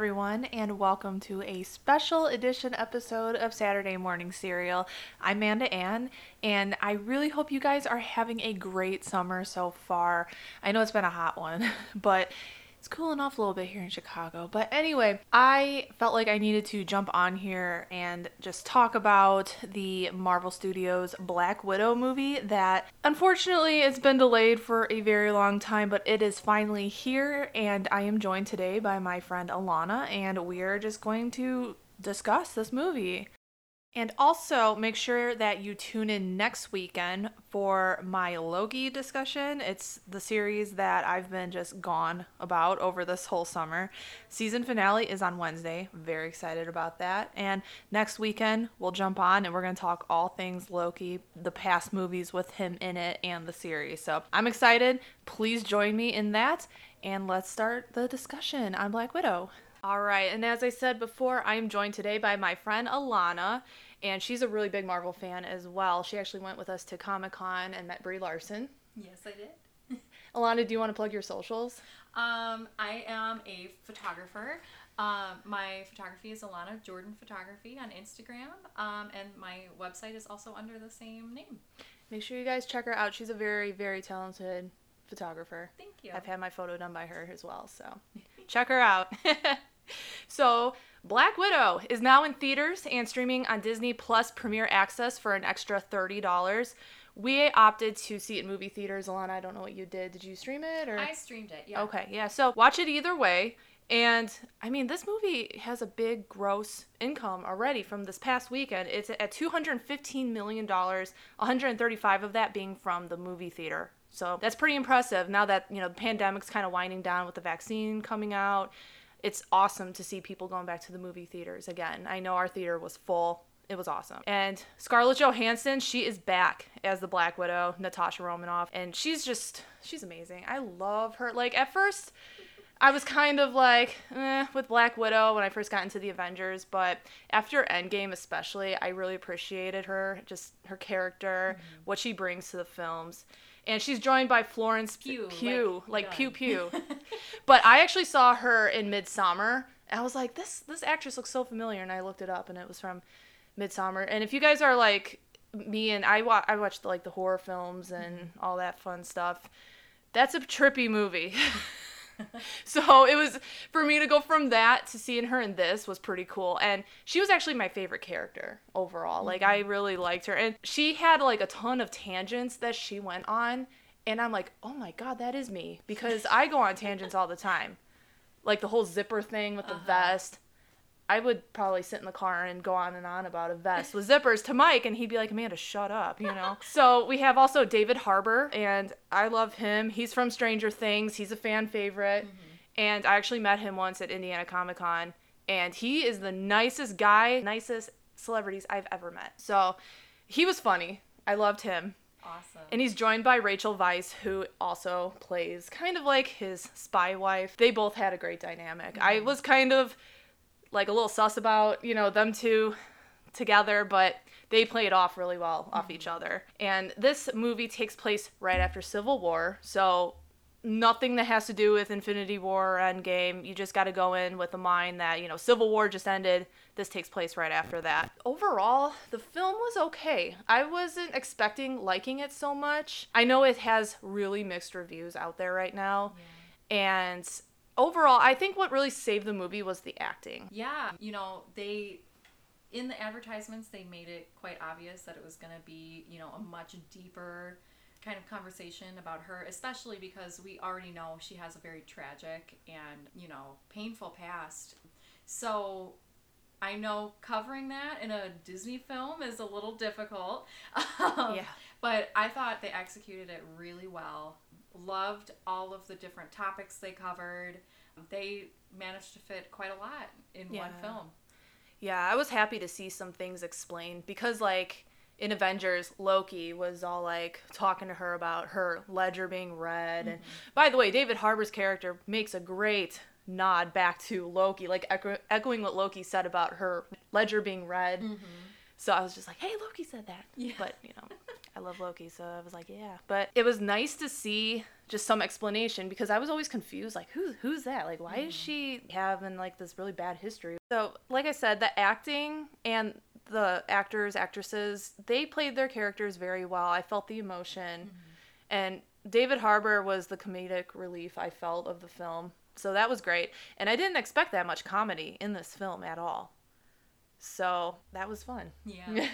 everyone, and welcome to a special edition episode of Saturday Morning Serial. I'm Amanda Ann, and I really hope you guys are having a great summer so far. I know it's been a hot one, but cooling off a little bit here in Chicago. But anyway, I felt like I needed to jump on here and just talk about the Marvel Studios Black Widow movie that unfortunately it's been delayed for a very long time, but it is finally here. And I am joined today by my friend Alana, and we are just going to discuss this movie. And also make sure that you tune in next weekend for my Loki discussion. It's the series that I've been just gone about over this whole summer. Season finale is on Wednesday. Very excited about that. And next weekend, we'll jump on and we're going to talk all things Loki, the past movies with him in it, and the series. So I'm excited. Please join me in that. And let's start the discussion on Black Widow. All right, and as I said before, I am joined today by my friend Alana, and she's a really big Marvel fan as well. She actually went with us to Comic Con and met Brie Larson. Yes, I did. Alana, do you want to plug your socials? Um, I am a photographer. Um, my photography is Alana Jordan Photography on Instagram, um, and my website is also under the same name. Make sure you guys check her out. She's a very, very talented photographer. Thank you. I've had my photo done by her as well, so check her out. so, Black Widow is now in theaters and streaming on Disney Plus Premier Access for an extra $30. We opted to see it in movie theaters. Alana, I don't know what you did. Did you stream it or? I streamed it. Yeah. Okay, yeah. So watch it either way. And I mean, this movie has a big gross income already from this past weekend. It's at $215 million, 135 of that being from the movie theater. So that's pretty impressive now that, you know, the pandemic's kind of winding down with the vaccine coming out it's awesome to see people going back to the movie theaters again. I know our theater was full. It was awesome. And Scarlett Johansson, she is back as the Black Widow, Natasha Romanoff, and she's just she's amazing. I love her. Like at first I was kind of like eh, with Black Widow when I first got into the Avengers, but after Endgame especially, I really appreciated her, just her character, mm-hmm. what she brings to the films and she's joined by Florence Pugh, Pugh like, like Pew Pew. but I actually saw her in Midsommar. And I was like, this this actress looks so familiar, and I looked it up, and it was from Midsommar. And if you guys are like me, and I wa- I watched like the horror films and mm-hmm. all that fun stuff, that's a trippy movie. so it was for me to go from that to seeing her in this was pretty cool and she was actually my favorite character overall mm-hmm. like i mm-hmm. really liked her and she had like a ton of tangents that she went on and i'm like oh my god that is me because i go on tangents all the time like the whole zipper thing with the uh-huh. vest I would probably sit in the car and go on and on about a vest with zippers to Mike, and he'd be like, Amanda, shut up, you know? so we have also David Harbour, and I love him. He's from Stranger Things, he's a fan favorite. Mm-hmm. And I actually met him once at Indiana Comic Con, and he is the nicest guy, nicest celebrities I've ever met. So he was funny. I loved him. Awesome. And he's joined by Rachel Weisz, who also plays kind of like his spy wife. They both had a great dynamic. Mm-hmm. I was kind of like a little sus about, you know, them two together, but they play it off really well off mm-hmm. each other. And this movie takes place right after Civil War, so nothing that has to do with Infinity War or Endgame. You just got to go in with the mind that, you know, Civil War just ended. This takes place right after that. Overall, the film was okay. I wasn't expecting liking it so much. I know it has really mixed reviews out there right now. Yeah. And overall, I think what really saved the movie was the acting. Yeah, you know, they in the advertisements they made it quite obvious that it was going to be, you know, a much deeper kind of conversation about her, especially because we already know she has a very tragic and, you know, painful past. So, I know covering that in a Disney film is a little difficult. Um, yeah. But I thought they executed it really well. Loved all of the different topics they covered. They managed to fit quite a lot in yeah. one film. Yeah, I was happy to see some things explained because, like, in Avengers, Loki was all like talking to her about her ledger being read. Mm-hmm. And by the way, David Harbour's character makes a great nod back to Loki, like echo- echoing what Loki said about her ledger being read. Mm-hmm. So I was just like, hey, Loki said that. Yeah. But, you know, I love Loki, so I was like, yeah. But it was nice to see just some explanation because I was always confused, like, who's who's that? Like, why is mm. she having like this really bad history? So, like I said, the acting and the actors, actresses, they played their characters very well. I felt the emotion. Mm-hmm. And David Harbour was the comedic relief I felt of the film. So that was great. And I didn't expect that much comedy in this film at all. So that was fun. Yeah.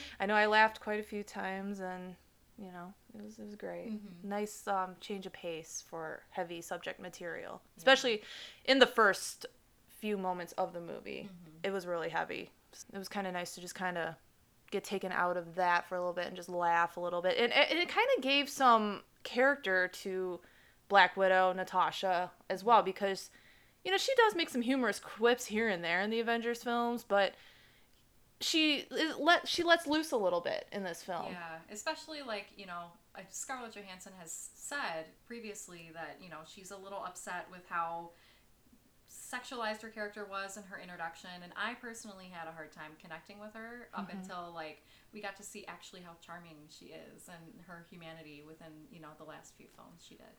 I know I laughed quite a few times and you know, it was it was great. Mhm. Nice um, change of pace for heavy subject material. Especially in the first few moments of the movie. It was really heavy. It was kind of nice to just kind of get taken out of that for a little bit and just laugh a little bit. And, and it kind of gave some character to Black Widow, Natasha as well because you know, she does make some humorous quips here and there in the Avengers films, but she let she lets loose a little bit in this film. Yeah, especially like you know, Scarlett Johansson has said previously that you know she's a little upset with how sexualized her character was in her introduction, and I personally had a hard time connecting with her up Mm-hmm. until like we got to see actually how charming she is and her humanity within you know the last few films she did.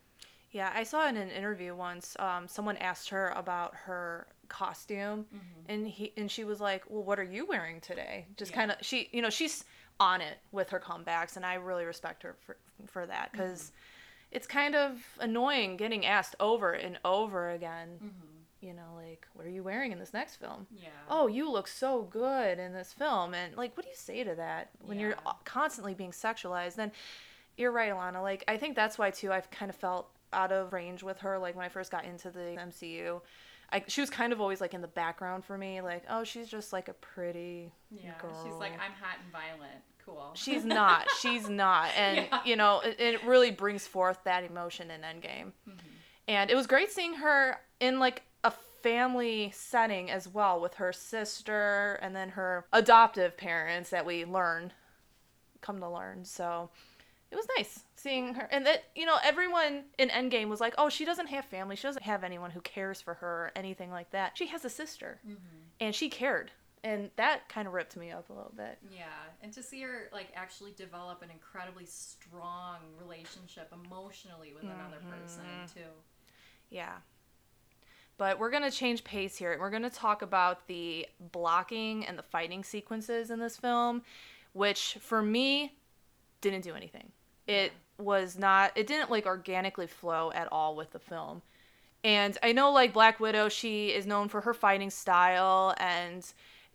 Yeah, I saw in an interview once. Um, someone asked her about her costume, mm-hmm. and he and she was like, "Well, what are you wearing today?" Just Yeah. kind of she, you know, she's on it with her comebacks, and I really respect her for for that mm-hmm. because it's kind of annoying getting asked over and over again. Mm-hmm. You know, like, what are you wearing in this next film? Yeah. Oh, you look so good in this film, and like, what do you say to that when you're constantly being sexualized? Then you're right, Alana. Like, I think that's why too. I've kind of felt out of range with her. Like when I first got into the MCU, I, she was kind of always like in the background for me. Like, oh, she's just like a pretty yeah. girl. She's like, I'm hot and violent. Cool. She's not. She's not. And Yeah. you know, it, it really brings forth that emotion in Endgame. Mm-hmm. And it was great seeing her in like a family setting as well with her sister and then her adoptive parents that we learn come to learn. So it was nice seeing her and that you know everyone in endgame was like oh she doesn't have family she doesn't have anyone who cares for her or anything like that she has a sister and she cared and that kind of ripped me up a little bit Yeah, and to see her like actually develop an incredibly strong relationship emotionally with another person Mm-hmm. too. Yeah. But we're going to change pace here. We're going to talk about the blocking and the fighting sequences in this film, which for me didn't do anything. It was not, it didn't like organically flow at all with the film. And I know like Black Widow, she is known for her fighting style and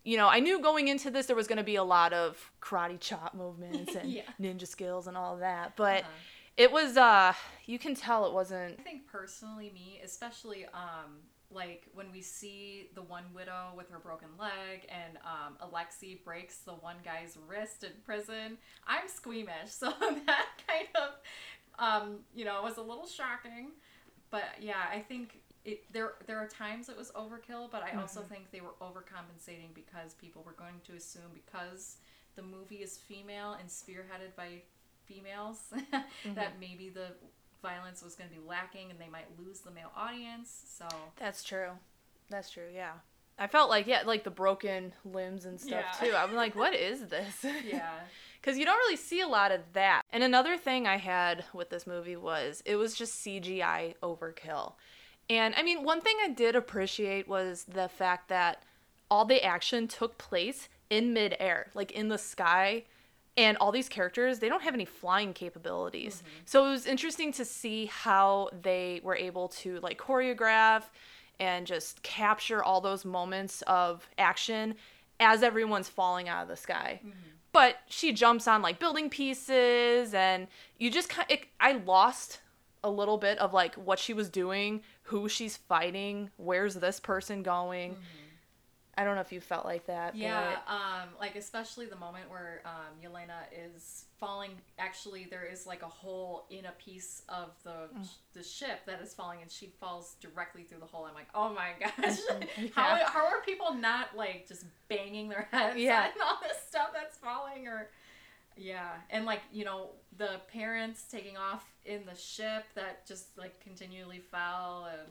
you know, I knew going into this there was going to be a lot of karate chop movements and Yeah. ninja skills and all that, but Uh-huh. it was uh you can tell it wasn't I think personally, me, especially um, like when we see the one widow with her broken leg and um, Alexi breaks the one guy's wrist in prison, I'm squeamish. So that kind of, um, you know, was a little shocking. But yeah, I think it, there there are times it was overkill, but I also think they were overcompensating because people were going to assume because the movie is female and spearheaded by females that maybe the violence was going to be lacking and they might lose the male audience. So That's true. That's true. Yeah. I felt like yeah, like the broken limbs and stuff Yeah. too. I'm like, what is this? yeah, Because you don't really see a lot of that. And another thing I had with this movie was it was just CGI overkill. And I mean, one thing I did appreciate was the fact that all the action took place in midair, like in the sky. And all these characters, they don't have any flying capabilities. Mm-hmm. So it was interesting to see how they were able to like choreograph and just capture all those moments of action as everyone's falling out of the sky. Mm-hmm. But she jumps on like building pieces and you just kind it, i lost a little bit of like what she was doing who she's fighting where's this person going mm-hmm. I don't know if you felt like that yeah. Um, like especially the moment where um, Yelena is falling. Actually, there is like a hole in a piece of the the ship that is falling, and she falls directly through the hole. I'm like, oh my gosh, how how are people not like just banging their heads Yeah. on all this stuff that's falling or yeah and like you know the parents taking off in the ship that just like continually fell and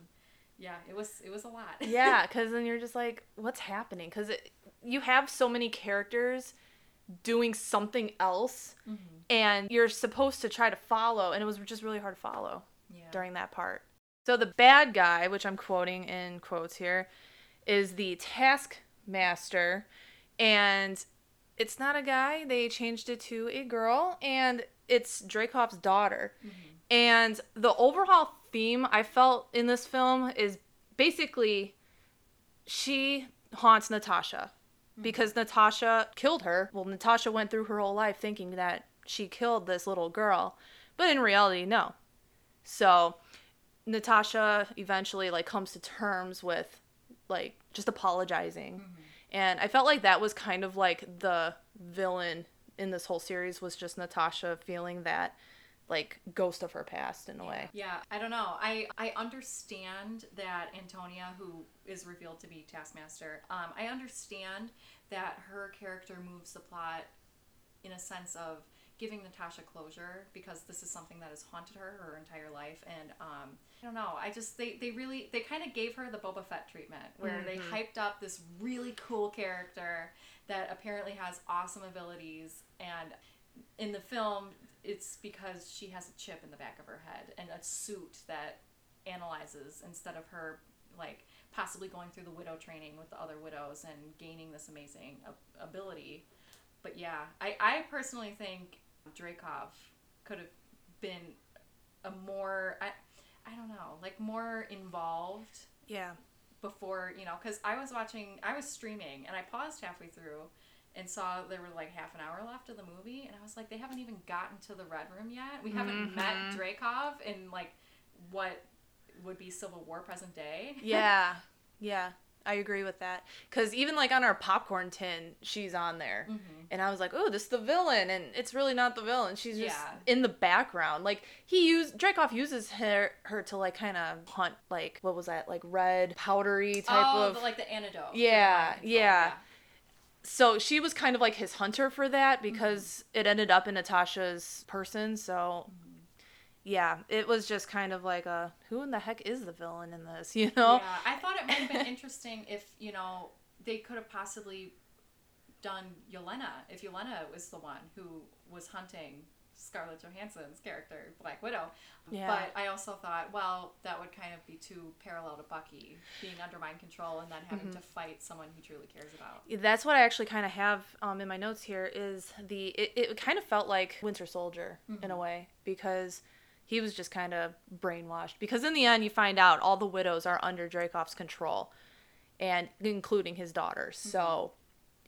yeah it was it was a lot yeah because then you're just like what's happening because you have so many characters doing something else mm-hmm. and you're supposed to try to follow and it was just really hard to follow Yeah. during that part. So the bad guy, which I'm quoting in quotes here, is the Taskmaster, and it's not a guy. They changed it to a girl, and it's Dreykov's daughter. Mm-hmm. And the overall theme I felt in this film is basically she haunts Natasha mm-hmm. because Natasha killed her. Well, Natasha went through her whole life thinking that she killed this little girl, but in reality, no. So Natasha eventually like comes to terms with like just apologizing. Mm-hmm. And I felt like that was kind of like the villain in this whole series was just Natasha feeling that like ghost of her past in a way. Yeah, I don't know. I I understand that Antonia, who is revealed to be Taskmaster, um, I understand that her character moves the plot in a sense of giving Natasha closure because this is something that has haunted her her entire life, and um, I don't know. I just they they really they kind of gave her the Boba Fett treatment where they hyped up this really cool character that apparently has awesome abilities and in the film it's because she has a chip in the back of her head and a suit that analyzes instead of her like possibly going through the widow training with the other widows and gaining this amazing ability but yeah I, I personally think Dreykov could have been a more I, I don't know like more involved Yeah. before you know because i was watching i was streaming and i paused halfway through and saw there were like half an hour left of the movie and i was like they haven't even gotten to the red room yet we haven't mm-hmm. met dreykov in like what would be civil war present day Yeah. yeah. I agree with that. Cause even like on our popcorn tin, she's on there. Mm-hmm. And I was like, oh, this is the villain. And it's really not the villain. She's just Yeah. in the background. Like he used Dreykov uses her her to like kind of hunt like what was that? Like red powdery type oh of the, like the antidote the Yeah, yeah. So she was kind of like his hunter for that mm-hmm. because it ended up in Natasha's person. So mm-hmm. yeah, it was just kind of like a who in the heck is the villain in this, you know? Yeah, I thought it might have been interesting if you know they could have possibly done Yelena if Yelena was the one who was hunting Scarlett Johansson's character Black Widow. Yeah. But I also thought, well, that would kind of be too parallel to Bucky being under mind control and then having Mm-hmm. to fight someone he truly cares about. That's what I actually kind of have um, in my notes here is the it, it kind of felt like Winter Soldier in a way because he was just kind of brainwashed because in the end you find out all the widows are under Dreykov's control and including his daughters. So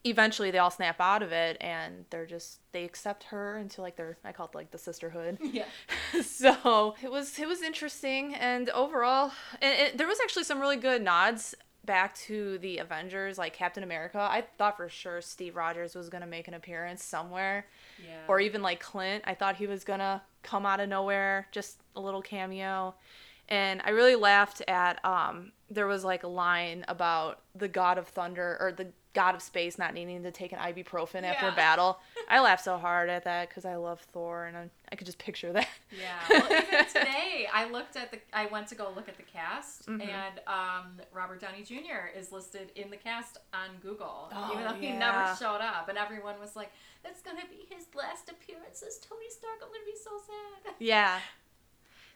eventually they all snap out of it and they're just they accept her into like their I call it like the sisterhood. Yeah. so it was it was interesting and overall and it, there was actually some really good nods back to the avengers like captain america i thought for sure steve rogers was going to make an appearance somewhere Yeah. or even like clint i thought he was going to come out of nowhere just a little cameo and i really laughed at um there was like a line about the god of thunder or the god of space not needing to take an ibuprofen after Yeah. battle i laugh so hard at that because i love thor and I, I could just picture that Yeah. Well, even today, I looked at the. I went to go look at the cast, Mm-hmm. and um, Robert Downey Jr. is listed in the cast on Google, Oh, even though he never showed up, and everyone was like, "That's gonna be his last appearance as Tony Stark. I'm gonna be so sad." Yeah.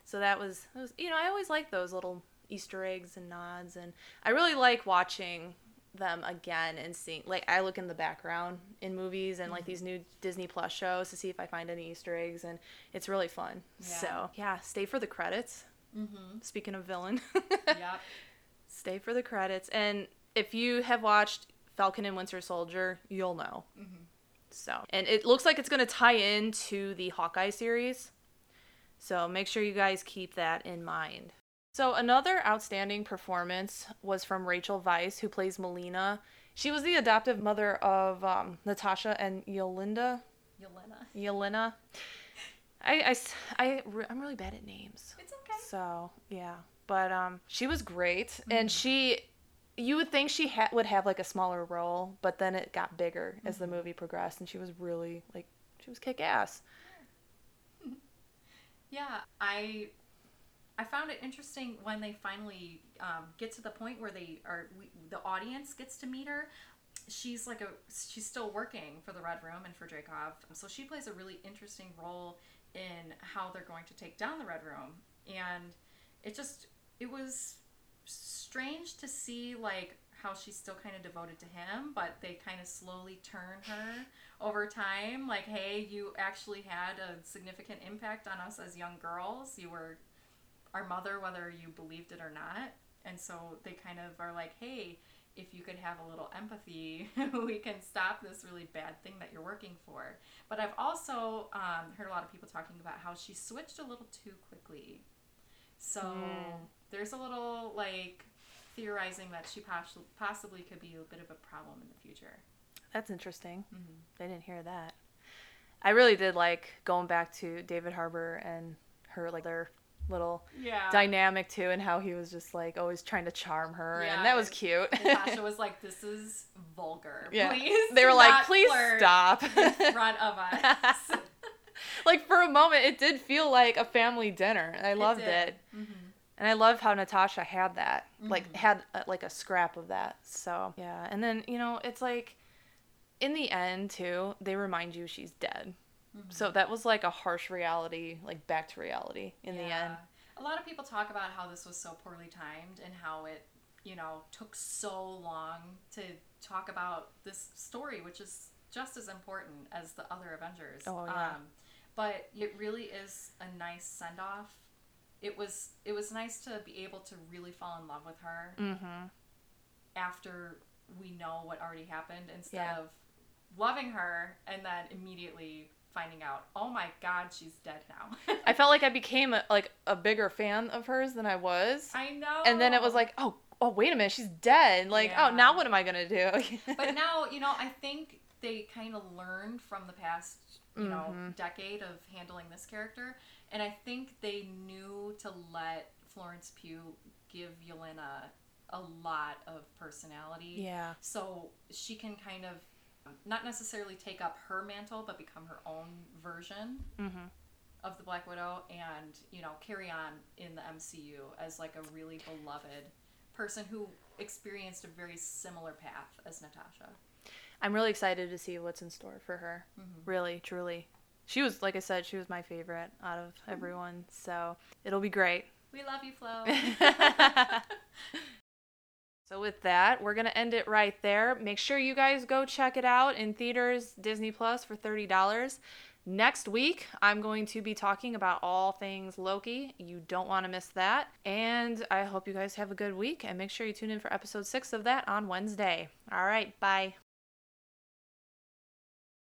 So that was, that was you know, I always like those little Easter eggs and nods, and I really like watching them again and seeing. Like, I look in the background in movies and like these new Disney Plus shows to see if I find any Easter eggs, and it's really fun. Yeah. So yeah, stay for the credits. Mm-hmm. Speaking of villain, yep. stay for the credits, and if you have watched Falcon and Winter Soldier, you'll know. So, and it looks like it's going to tie into the Hawkeye series. So, make sure you guys keep that in mind. So, another outstanding performance was from Rachel Weisz, who plays Melina. She was the adoptive mother of um, Natasha and Yolinda. Yelena. Yelena. I, I, I'm really bad at names. It's okay. So yeah, but um, she was great, and she, you would think she ha- would have like a smaller role, but then it got bigger as the movie progressed, and she was really like, she was kick ass. Yeah, I I found it interesting when they finally um, get to the point where they are we, the audience gets to meet her. she's like a she's still working for the Red Room and for Dreykov, so she plays a really interesting role in how they're going to take down the Red Room, and it just it was strange to see like how she's still kind of devoted to him, but they kind of slowly turn her over time. Like, hey, you actually had a significant impact on us as young girls. You were our mother, whether you believed it or not. And so they kind of are like, hey, if you could have a little empathy, we can stop this really bad thing that you're working for. But I've also um, heard a lot of people talking about how she switched a little too quickly. So mm. there's a little like theorizing that she poss- possibly could be a bit of a problem in the future. That's interesting. Mm-hmm. I didn't hear that. I really did like going back to David Harbour and her like their little yeah. dynamic too, and how he was just like always trying to charm her, yeah, and that was cute. Natasha was like, "This is vulgar. Yeah. Please." They were like, "Please stop." in front of us. like for a moment, it did feel like a family dinner. I loved it. it. Mm-hmm. And I love how Natasha had that, mm-hmm. like had a, like a scrap of that. So yeah, and then you know it's like, in the end too, they remind you she's dead. Mm-hmm. So that was like a harsh reality, like back to reality in yeah. the end. A lot of people talk about how this was so poorly timed and how it, you know, took so long to talk about this story, which is just as important as the other Avengers. Oh yeah. Um, but it really is a nice send off it was it was nice to be able to really fall in love with her mm-hmm. after we know what already happened instead yeah. of loving her and then immediately finding out oh my god she's dead now i felt like i became a, like a bigger fan of hers than i was i know and then it was like oh oh wait a minute she's dead like yeah. oh now what am i gonna do but now you know i think they kind of learned from the past you mm-hmm. know decade of handling this character and I think they knew to let Florence Pugh give Yelena a lot of personality. Yeah. So she can kind of not necessarily take up her mantle, but become her own version mm-hmm. of the Black Widow, and you know carry on in the MCU as like a really beloved person who experienced a very similar path as Natasha. I'm really excited to see what's in store for her. Mm-hmm. Really, truly she was like I said, she was my favorite out of everyone. So it'll be great. We love you, Flo. so with that, we're gonna end it right there. Make sure you guys go check it out in theaters, Disney Plus for thirty dollars. Next week, I'm going to be talking about all things Loki. You don't want to miss that. And I hope you guys have a good week and make sure you tune in for episode six of that on Wednesday. All right, bye.